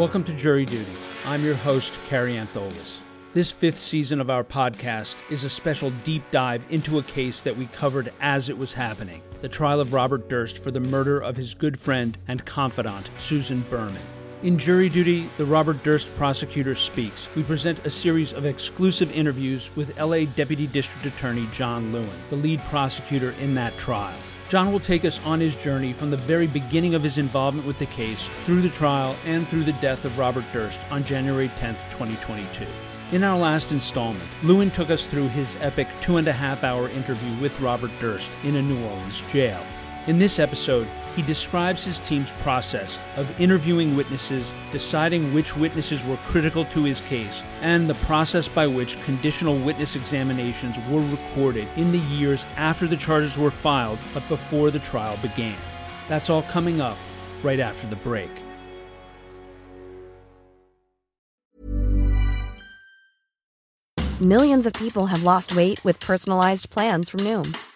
Welcome to Jury Duty. I'm your host, Kary Antholis. This fifth season of our podcast is a special deep dive into a case that we covered as it was happening the trial of Robert Durst for the murder of his good friend and confidant, Susan Berman. In Jury Duty, the Robert Durst prosecutor speaks. We present a series of exclusive interviews with LA Deputy District Attorney John Lewin, the lead prosecutor in that trial. John will take us on his journey from the very beginning of his involvement with the case, through the trial, and through the death of Robert Durst on January 10, 2022. In our last installment, Lewin took us through his epic two and a half hour interview with Robert Durst in a New Orleans jail. In this episode, he describes his team's process of interviewing witnesses, deciding which witnesses were critical to his case, and the process by which conditional witness examinations were recorded in the years after the charges were filed but before the trial began. That's all coming up right after the break. Millions of people have lost weight with personalized plans from Noom,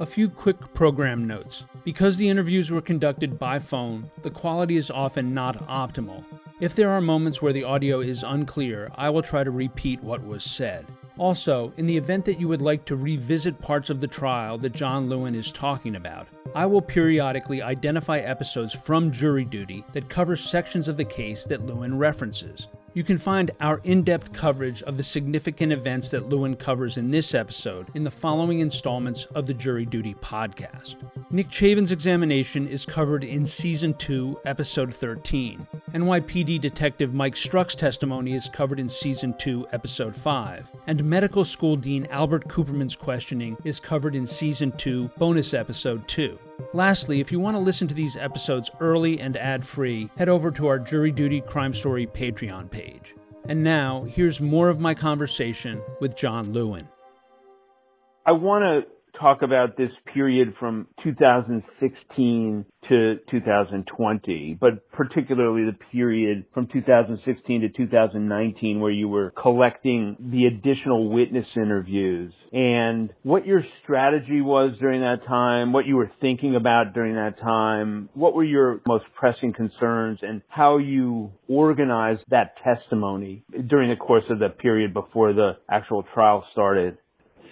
A few quick program notes. Because the interviews were conducted by phone, the quality is often not optimal. If there are moments where the audio is unclear, I will try to repeat what was said. Also, in the event that you would like to revisit parts of the trial that John Lewin is talking about, I will periodically identify episodes from jury duty that cover sections of the case that Lewin references. You can find our in depth coverage of the significant events that Lewin covers in this episode in the following installments of the Jury Duty podcast. Nick Chavin's examination is covered in Season 2, Episode 13. NYPD Detective Mike Struck's testimony is covered in Season 2, Episode 5. And Medical School Dean Albert Cooperman's questioning is covered in Season 2, Bonus Episode 2. Lastly, if you want to listen to these episodes early and ad free, head over to our Jury Duty Crime Story Patreon page. And now, here's more of my conversation with John Lewin. I want to talk about this period from 2016 to 2020, but particularly the period from 2016 to 2019 where you were collecting the additional witness interviews and what your strategy was during that time, what you were thinking about during that time, what were your most pressing concerns and how you organized that testimony during the course of the period before the actual trial started.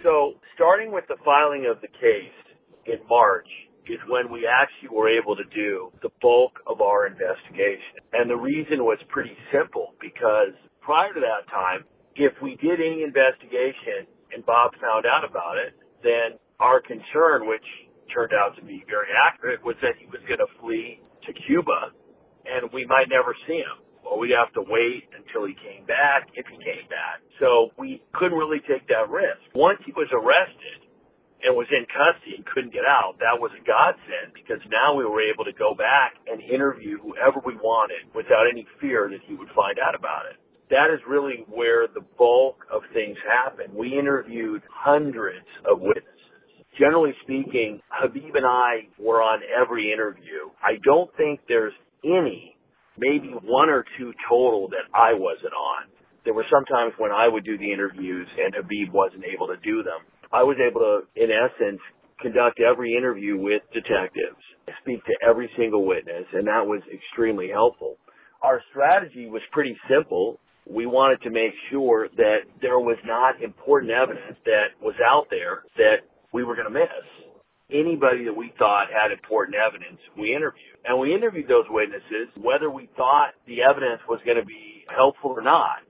So starting with the filing of the case in March is when we actually were able to do the bulk of our investigation. And the reason was pretty simple because prior to that time, if we did any investigation and Bob found out about it, then our concern, which turned out to be very accurate, was that he was going to flee to Cuba and we might never see him. Well, we'd have to wait until he came back, if he came back. So we couldn't really take that risk. Once he was arrested and was in custody and couldn't get out, that was a godsend because now we were able to go back and interview whoever we wanted without any fear that he would find out about it. That is really where the bulk of things happened. We interviewed hundreds of witnesses generally speaking, Habib and I were on every interview. I don't think there's any maybe one or two total that I wasn't on. There were some times when I would do the interviews and Habib wasn't able to do them. I was able to, in essence, conduct every interview with detectives, speak to every single witness, and that was extremely helpful. Our strategy was pretty simple. We wanted to make sure that there was not important evidence that was out there that we were going to miss. Anybody that we thought had important evidence, we interviewed. And we interviewed those witnesses, whether we thought the evidence was going to be helpful or not.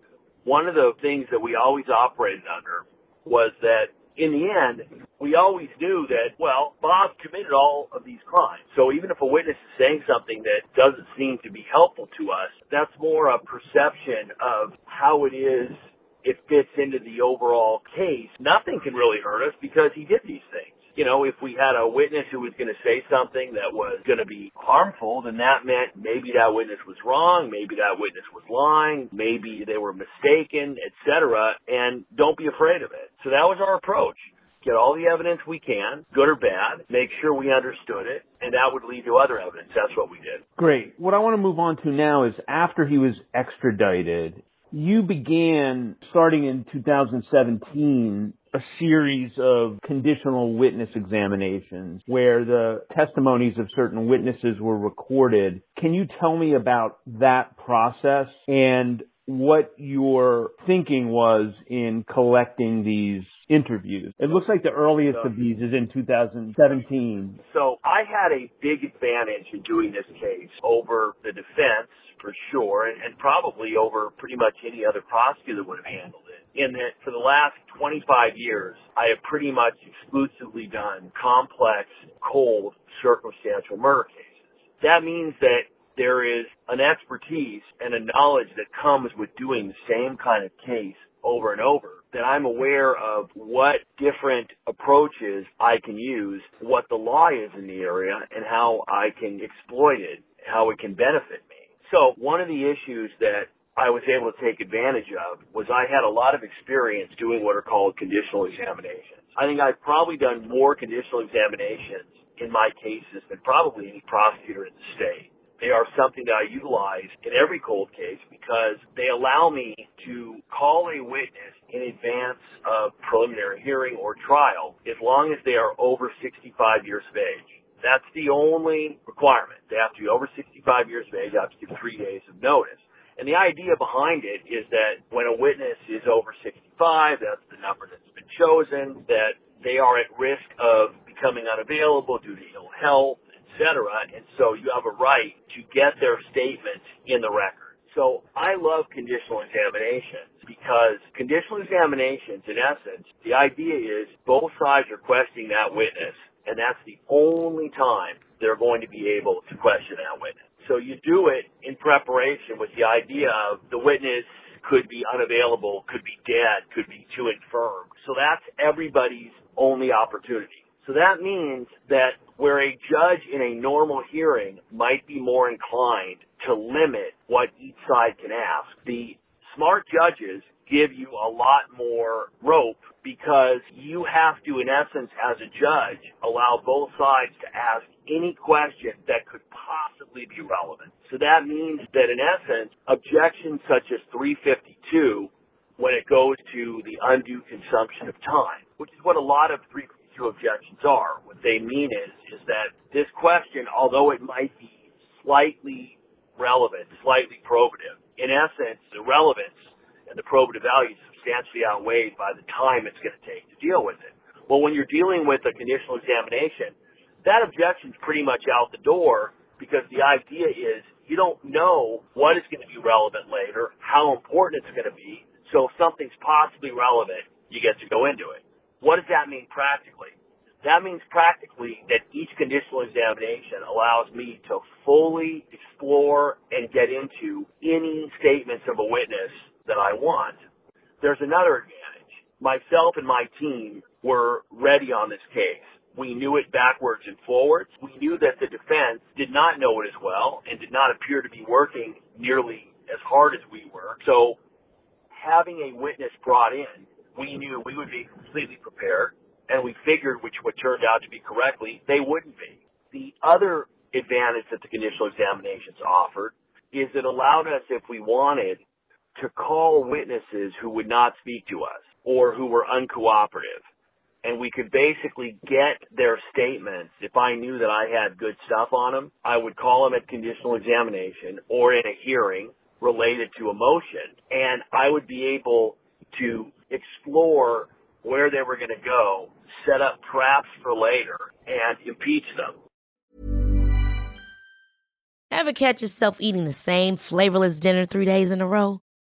One of the things that we always operated under was that in the end, we always knew that, well, Bob committed all of these crimes. So even if a witness is saying something that doesn't seem to be helpful to us, that's more a perception of how it is it fits into the overall case. Nothing can really hurt us because he did these things. You know, if we had a witness who was going to say something that was going to be harmful, then that meant maybe that witness was wrong, maybe that witness was lying, maybe they were mistaken, etc. And don't be afraid of it. So that was our approach. Get all the evidence we can, good or bad, make sure we understood it, and that would lead to other evidence. That's what we did. Great. What I want to move on to now is after he was extradited, you began starting in 2017 a series of conditional witness examinations where the testimonies of certain witnesses were recorded. Can you tell me about that process and what your thinking was in collecting these interviews. It looks like the earliest of these is in 2017. So I had a big advantage in doing this case over the defense for sure and, and probably over pretty much any other prosecutor would have handled in that for the last 25 years, I have pretty much exclusively done complex, cold, circumstantial murder cases. That means that there is an expertise and a knowledge that comes with doing the same kind of case over and over that I'm aware of what different approaches I can use, what the law is in the area, and how I can exploit it, how it can benefit me. So one of the issues that I was able to take advantage of was I had a lot of experience doing what are called conditional examinations. I think I've probably done more conditional examinations in my cases than probably any prosecutor in the state. They are something that I utilize in every cold case because they allow me to call a witness in advance of preliminary hearing or trial as long as they are over 65 years of age. That's the only requirement. They have to be over 65 years of age. They have to give three days of notice. And the idea behind it is that when a witness is over 65, that's the number that's been chosen, that they are at risk of becoming unavailable due to ill health, etc. And so you have a right to get their statement in the record. So I love conditional examinations because conditional examinations, in essence, the idea is both sides are questioning that witness, and that's the only time they're going to be able to question that witness. So you do it in preparation with the idea of the witness could be unavailable, could be dead, could be too infirm. So that's everybody's only opportunity. So that means that where a judge in a normal hearing might be more inclined to limit what each side can ask, the smart judges give you a lot more rope because you have to, in essence, as a judge, allow both sides to ask any question that could possibly be relevant. So that means that in essence, objections such as 352, when it goes to the undue consumption of time, which is what a lot of 352 objections are, what they mean is, is that this question, although it might be slightly relevant, slightly probative, in essence, the relevance and the probative value is substantially outweighed by the time it's going to take to deal with it. Well, when you're dealing with a conditional examination, that objection's pretty much out the door because the idea is you don't know what is going to be relevant later, how important it's going to be. So if something's possibly relevant, you get to go into it. What does that mean practically? That means practically that each conditional examination allows me to fully explore and get into any statements of a witness that I want. There's another advantage. Myself and my team were ready on this case. We knew it backwards and forwards. We knew that the defense did not know it as well and did not appear to be working nearly as hard as we were. So having a witness brought in, we knew we would be completely prepared and we figured, which what turned out to be correctly, they wouldn't be. The other advantage that the conditional examinations offered is it allowed us, if we wanted, to call witnesses who would not speak to us or who were uncooperative. And we could basically get their statements. If I knew that I had good stuff on them, I would call them at conditional examination or in a hearing related to a motion. And I would be able to explore where they were going to go, set up traps for later, and impeach them. Ever catch yourself eating the same flavorless dinner three days in a row?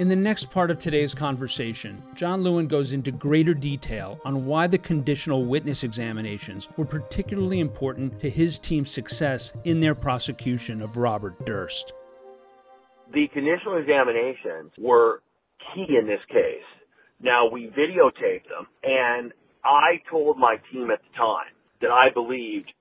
In the next part of today's conversation, John Lewin goes into greater detail on why the conditional witness examinations were particularly important to his team's success in their prosecution of Robert Durst. The conditional examinations were key in this case. Now, we videotaped them, and I told my team at the time that I believed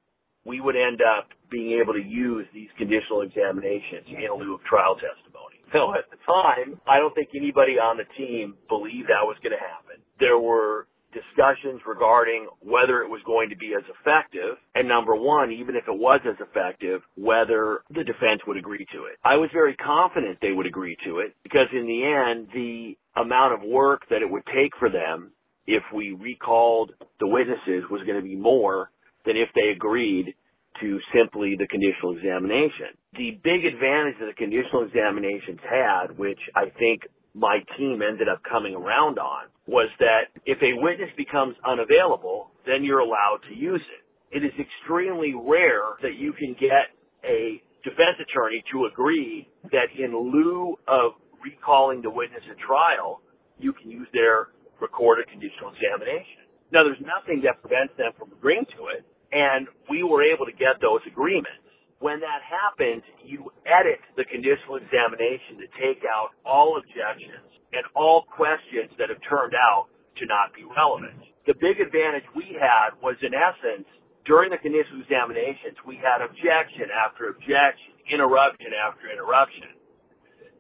we would end up being able to use these conditional examinations in lieu of trial testimony. So at the time, I don't think anybody on the team believed that was going to happen. There were discussions regarding whether it was going to be as effective, and number one, even if it was as effective, whether the defense would agree to it. I was very confident they would agree to it because in the end, the amount of work that it would take for them if we recalled the witnesses was going to be more than if they agreed to simply the conditional examination. The big advantage that the conditional examinations had, which I think my team ended up coming around on, was that if a witness becomes unavailable, then you're allowed to use it. It is extremely rare that you can get a defense attorney to agree that in lieu of recalling the witness at trial, you can use their recorded conditional examination. Now, there's nothing that prevents them from agreeing to it, and we were able to get those agreements. When that happens, you edit the conditional examination to take out all objections and all questions that have turned out to not be relevant. The big advantage we had was in essence, during the conditional examinations, we had objection after objection, interruption after interruption.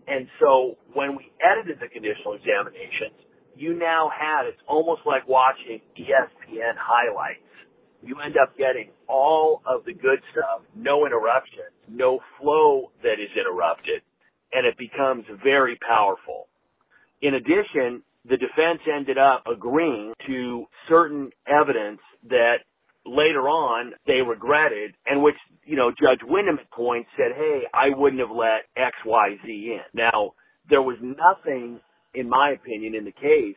And so when we edited the conditional examinations, you now had, it's almost like watching ESPN highlights you end up getting all of the good stuff, no interruption, no flow that is interrupted, and it becomes very powerful. In addition, the defense ended up agreeing to certain evidence that later on they regretted and which, you know, Judge Windham at points said, hey, I wouldn't have let XYZ in. Now, there was nothing, in my opinion, in the case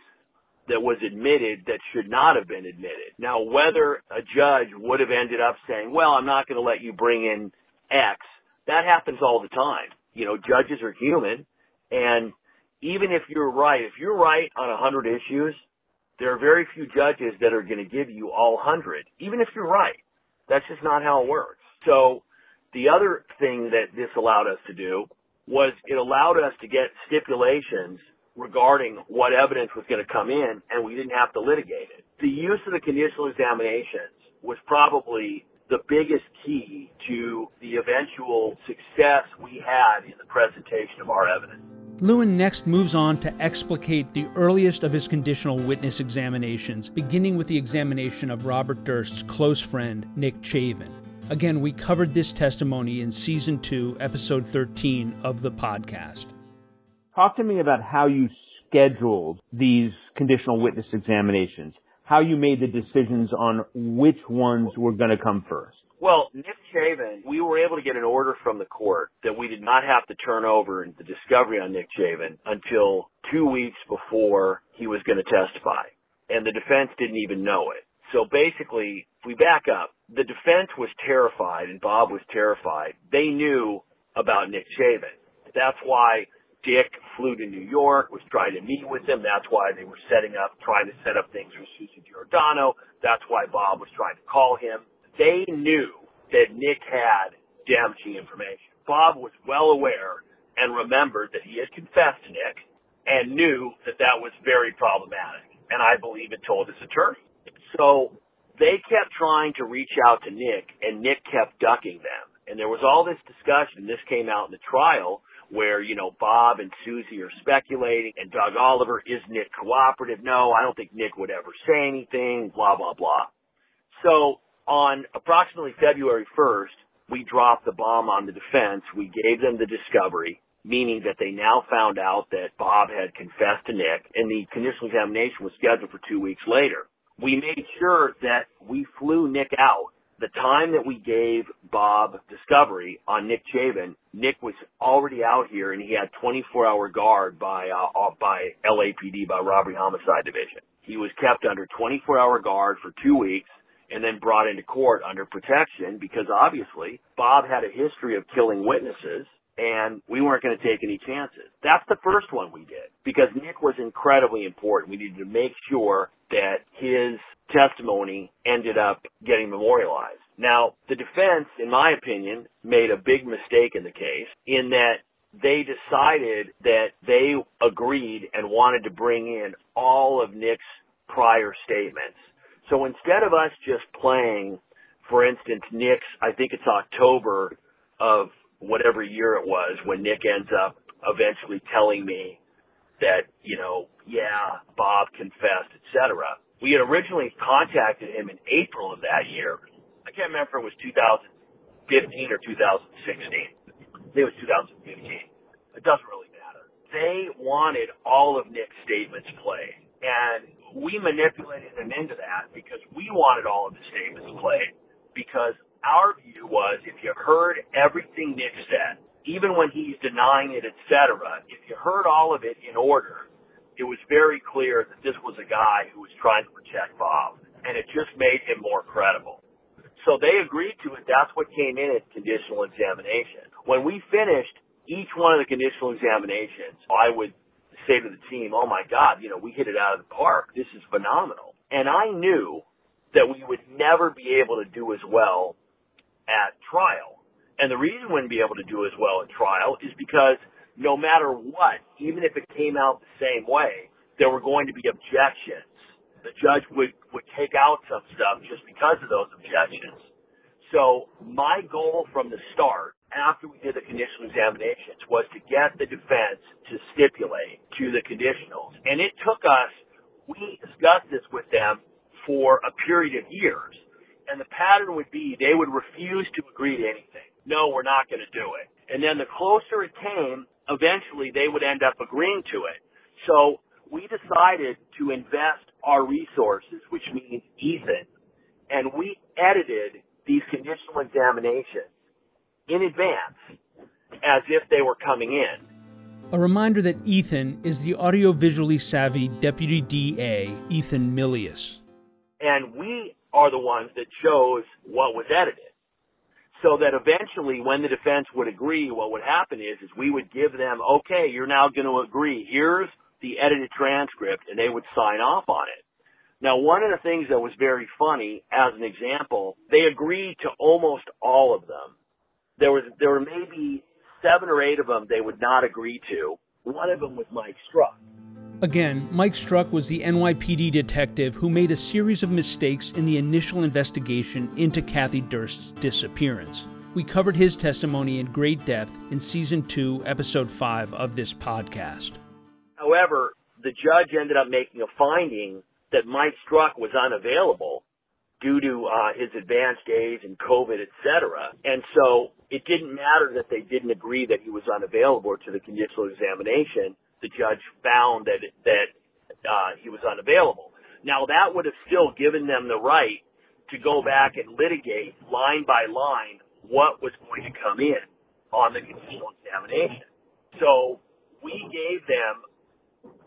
that was admitted that should not have been admitted. Now, whether a judge would have ended up saying, well, I'm not going to let you bring in X, that happens all the time. You know, judges are human. And even if you're right, if you're right on a hundred issues, there are very few judges that are going to give you all hundred, even if you're right. That's just not how it works. So the other thing that this allowed us to do was it allowed us to get stipulations regarding what evidence was going to come in, and we didn't have to litigate it. The use of the conditional examinations was probably the biggest key to the eventual success we had in the presentation of our evidence. Lewin next moves on to explicate the earliest of his conditional witness examinations, beginning with the examination of Robert Durst's close friend, Nick Chavin. Again, we covered this testimony in Season 2, Episode 13 of the podcast. Talk to me about how you scheduled these conditional witness examinations, how you made the decisions on which ones were going to come first. Well, Nick Chavin, we were able to get an order from the court that we did not have to turn over the discovery on Nick Chavin until two weeks before he was going to testify. And the defense didn't even know it. So basically, if we back up, the defense was terrified and Bob was terrified. They knew about Nick Chavin. That's why Dick flew to New York, was trying to meet with him. That's why they were setting up, trying to set up things with Susie Giordano. That's why Bob was trying to call him. They knew that Nick had damaging information. Bob was well aware and remembered that he had confessed to Nick and knew that that was very problematic. And I believe it told his attorney. So they kept trying to reach out to Nick and Nick kept ducking them. And there was all this discussion. This came out in the trial where, you know, Bob and Susie are speculating and Doug Oliver, is Nick cooperative? No, I don't think Nick would ever say anything, blah, blah, blah. So on approximately February 1st, we dropped the bomb on the defense. We gave them the discovery, meaning that they now found out that Bob had confessed to Nick and the conditional examination was scheduled for two weeks later. We made sure that we flew Nick out the time that we gave Bob discovery on Nick Chavin, Nick was already out here and he had 24 hour guard by, uh, by LAPD, by Robbery Homicide Division. He was kept under 24 hour guard for two weeks and then brought into court under protection because obviously Bob had a history of killing witnesses and we weren't going to take any chances. That's the first one we did because Nick was incredibly important. We needed to make sure that his testimony ended up getting memorialized. Now, the defense, in my opinion, made a big mistake in the case in that they decided that they agreed and wanted to bring in all of Nick's prior statements. So instead of us just playing, for instance, Nick's, I think it's October of whatever year it was when Nick ends up eventually telling me that, you know, yeah, Bob confessed, etc. We had originally contacted him in April of that year. I can't remember if it was 2015 or 2016. it was 2015. It doesn't really matter. They wanted all of Nick's statements played. And we manipulated them into that because we wanted all of the statements played because our view was if you heard everything Nick said, even when he's denying it, etc., if you heard all of it in order, it was very clear that this was a guy who was trying to protect Bob, and it just made him more credible. So they agreed to it. That's what came in at conditional examination. When we finished each one of the conditional examinations, I would say to the team, oh my God, you know, we hit it out of the park. This is phenomenal. And I knew that we would never be able to do as well at trial. And the reason we wouldn't be able to do as well at trial is because no matter what, even if it came out the same way, there were going to be objections. The judge would, would take out some stuff just because of those objections. So my goal from the start, after we did the conditional examinations, was to get the defense to stipulate to the conditionals. And it took us, we discussed this with them for a period of years. And the pattern would be they would refuse to agree to anything. No, we're not going to do it. And then the closer it came, eventually they would end up agreeing to it. So we decided to invest our resources, which means Ethan, and we edited these conditional examinations in advance as if they were coming in. A reminder that Ethan is the audiovisually savvy Deputy DA, Ethan Milius. And we are the ones that chose what was edited so that eventually when the defense would agree, what would happen is, is we would give them, okay, you're now going to agree. Here's the edited transcript and they would sign off on it. Now, one of the things that was very funny, as an example, they agreed to almost all of them. There was, there were maybe seven or eight of them they would not agree to. One of them was Mike Struck. Again, Mike Struck was the NYPD detective who made a series of mistakes in the initial investigation into Kathy Durst's disappearance. We covered his testimony in great depth in Season 2, Episode 5 of this podcast. However, the judge ended up making a finding that Mike Struck was unavailable due to uh, his advanced age and COVID, et cetera. And so it didn't matter that they didn't agree that he was unavailable to the conditional examination the judge found that that uh, he was unavailable. Now that would have still given them the right to go back and litigate line by line what was going to come in on the conditional examination. So we gave them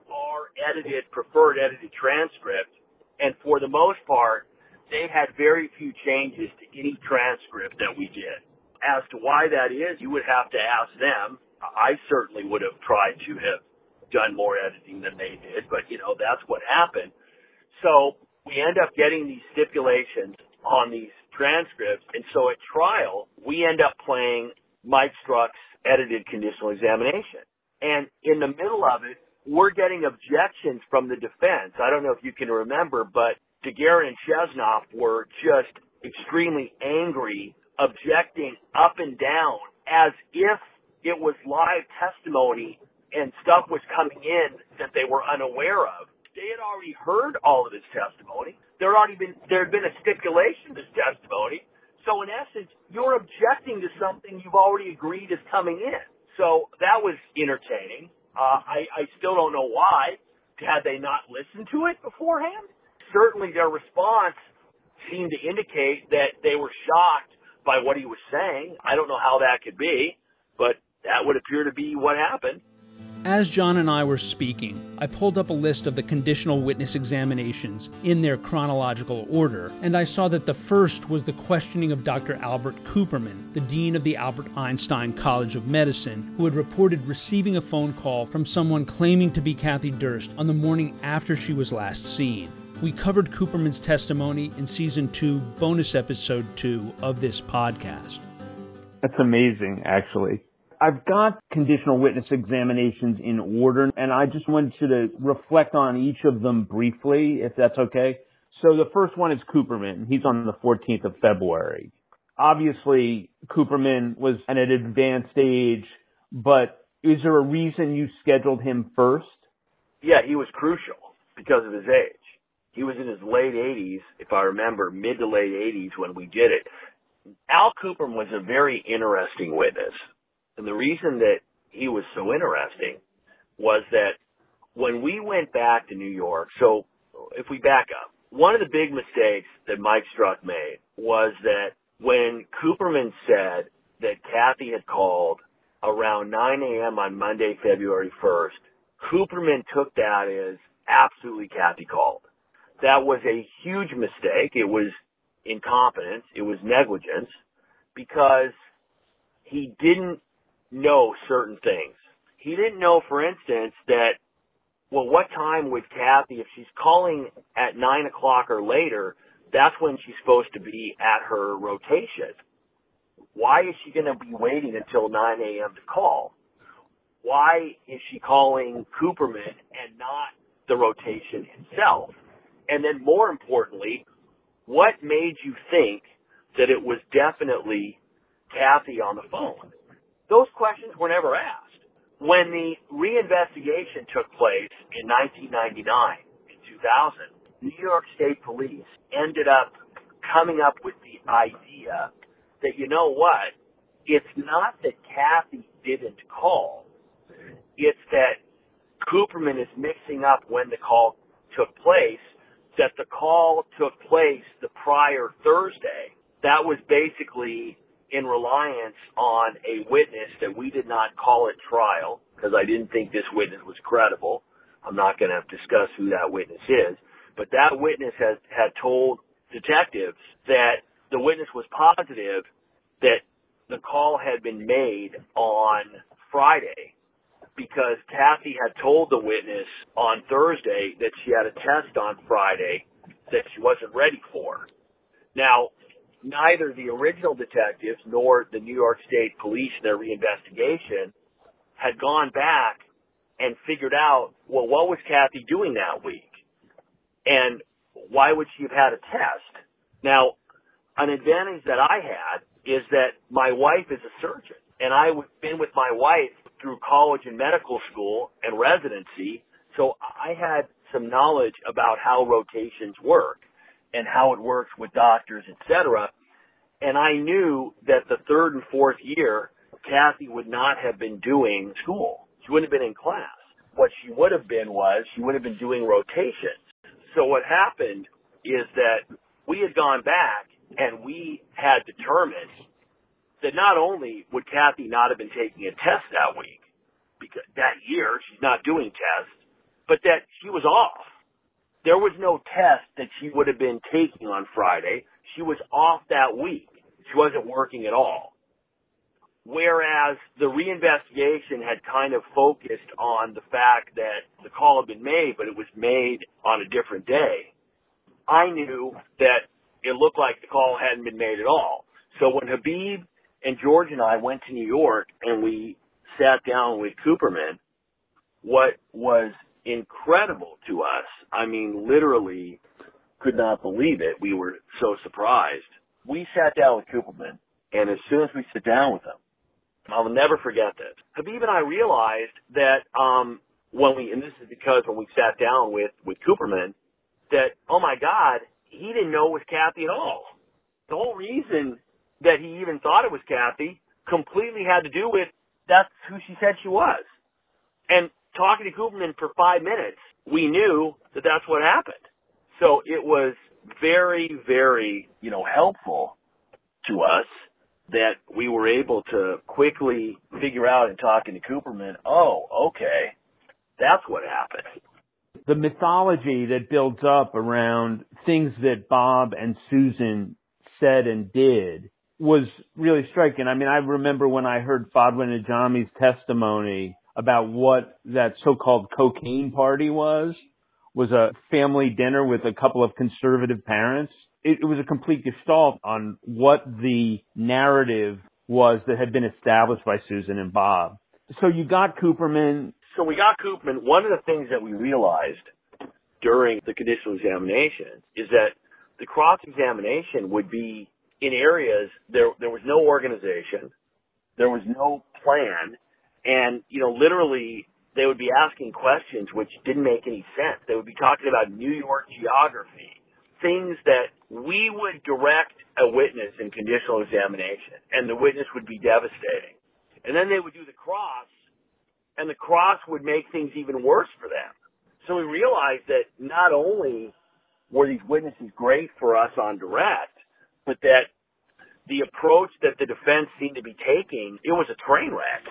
our edited, preferred edited transcript, and for the most part, they had very few changes to any transcript that we did. As to why that is, you would have to ask them. I certainly would have tried to have done more editing than they did, but you know, that's what happened. So we end up getting these stipulations on these transcripts. And so at trial, we end up playing Mike Struck's edited conditional examination. And in the middle of it, we're getting objections from the defense. I don't know if you can remember, but Daguerre and Chesnoff were just extremely angry, objecting up and down as if it was live testimony and stuff was coming in that they were unaware of. They had already heard all of his testimony. There had already been there had been a stipulation to his testimony. So in essence, you're objecting to something you've already agreed is coming in. So that was entertaining. Uh, I, I still don't know why. Had they not listened to it beforehand? Certainly their response seemed to indicate that they were shocked by what he was saying. I don't know how that could be, but that would appear to be what happened. As John and I were speaking, I pulled up a list of the conditional witness examinations in their chronological order, and I saw that the first was the questioning of Dr. Albert Cooperman, the dean of the Albert Einstein College of Medicine, who had reported receiving a phone call from someone claiming to be Kathy Durst on the morning after she was last seen. We covered Cooperman's testimony in season two, bonus episode two of this podcast. That's amazing, actually. I've got conditional witness examinations in order, and I just wanted you to reflect on each of them briefly, if that's okay. So the first one is Cooperman. He's on the 14th of February. Obviously, Cooperman was at an advanced age, but is there a reason you scheduled him first? Yeah, he was crucial because of his age. He was in his late 80s, if I remember, mid to late 80s when we did it. Al Cooperman was a very interesting witness. And the reason that he was so interesting was that when we went back to New York, so if we back up, one of the big mistakes that Mike Struck made was that when Cooperman said that Kathy had called around 9 a.m. on Monday, February 1st, Cooperman took that as absolutely Kathy called. That was a huge mistake. It was incompetence. It was negligence because he didn't know certain things. He didn't know, for instance, that, well, what time would Kathy, if she's calling at 9 o'clock or later, that's when she's supposed to be at her rotation. Why is she going to be waiting until 9 a.m. to call? Why is she calling Cooperman and not the rotation itself? And then more importantly, what made you think that it was definitely Kathy on the phone? Those questions were never asked. When the reinvestigation took place in 1999, in 2000, New York State Police ended up coming up with the idea that, you know what, it's not that Kathy didn't call, it's that Cooperman is mixing up when the call took place, that the call took place the prior Thursday. That was basically in reliance on a witness that we did not call at trial because I didn't think this witness was credible. I'm not going to discuss who that witness is, but that witness has had told detectives that the witness was positive that the call had been made on Friday because Kathy had told the witness on Thursday that she had a test on Friday that she wasn't ready for. Now, neither the original detectives nor the New York State Police in their reinvestigation had gone back and figured out, well, what was Kathy doing that week? And why would she have had a test? Now, an advantage that I had is that my wife is a surgeon and I've been with my wife through college and medical school and residency. So I had some knowledge about how rotations work and how it works with doctors, etc. And I knew that the third and fourth year, Kathy would not have been doing school. She wouldn't have been in class. What she would have been was she would have been doing rotations. So what happened is that we had gone back and we had determined that not only would Kathy not have been taking a test that week, because that year she's not doing tests, but that she was off there was no test that she would have been taking on Friday. She was off that week. She wasn't working at all. Whereas the reinvestigation had kind of focused on the fact that the call had been made, but it was made on a different day. I knew that it looked like the call hadn't been made at all. So when Habib and George and I went to New York and we sat down with Cooperman, what was incredible to us. I mean, literally could not believe it. We were so surprised. We sat down with Cooperman, and as soon as we sit down with him, I'll never forget this. Habib and I realized that um, when we, and this is because when we sat down with with Cooperman, that oh my God, he didn't know it was Kathy at all. The whole reason that he even thought it was Kathy completely had to do with that's who she said she was. And talking to Cooperman for five minutes, we knew that that's what happened. So it was very, very, you know, helpful to us that we were able to quickly figure out in talking to Cooperman, oh, okay, that's what happened. The mythology that builds up around things that Bob and Susan said and did was really striking. I mean, I remember when I heard Fodwin and Ajami's testimony about what that so-called cocaine party was, was a family dinner with a couple of conservative parents. It, it was a complete gestalt on what the narrative was that had been established by Susan and Bob. So you got Cooperman. So we got Cooperman. One of the things that we realized during the conditional examination is that the cross examination would be in areas there there was no organization, there was no plan, and you know literally they would be asking questions which didn't make any sense. They would be talking about New York geography, things that we would direct a witness in conditional examination, and the witness would be devastating. And then they would do the cross, and the cross would make things even worse for them. So we realized that not only were these witnesses great for us on direct, but that the approach that the defense seemed to be taking, it was a train wreck.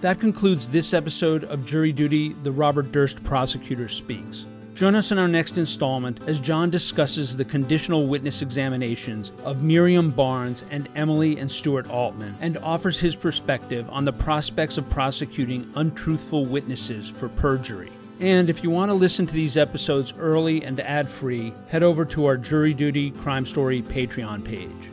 That concludes this episode of Jury Duty The Robert Durst Prosecutor Speaks. Join us in our next installment as John discusses the conditional witness examinations of Miriam Barnes and Emily and Stuart Altman and offers his perspective on the prospects of prosecuting untruthful witnesses for perjury. And if you want to listen to these episodes early and ad free, head over to our Jury Duty Crime Story Patreon page.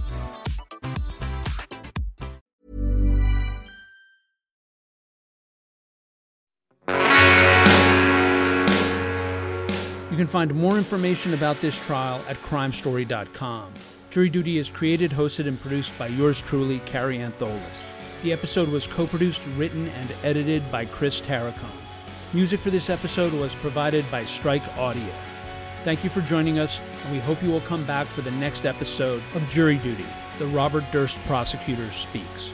You can find more information about this trial at crimestory.com. Jury Duty is created, hosted, and produced by yours truly, Kary Antholis. The episode was co produced, written, and edited by Chris Tarracone. Music for this episode was provided by Strike Audio. Thank you for joining us, and we hope you will come back for the next episode of Jury Duty The Robert Durst Prosecutor Speaks.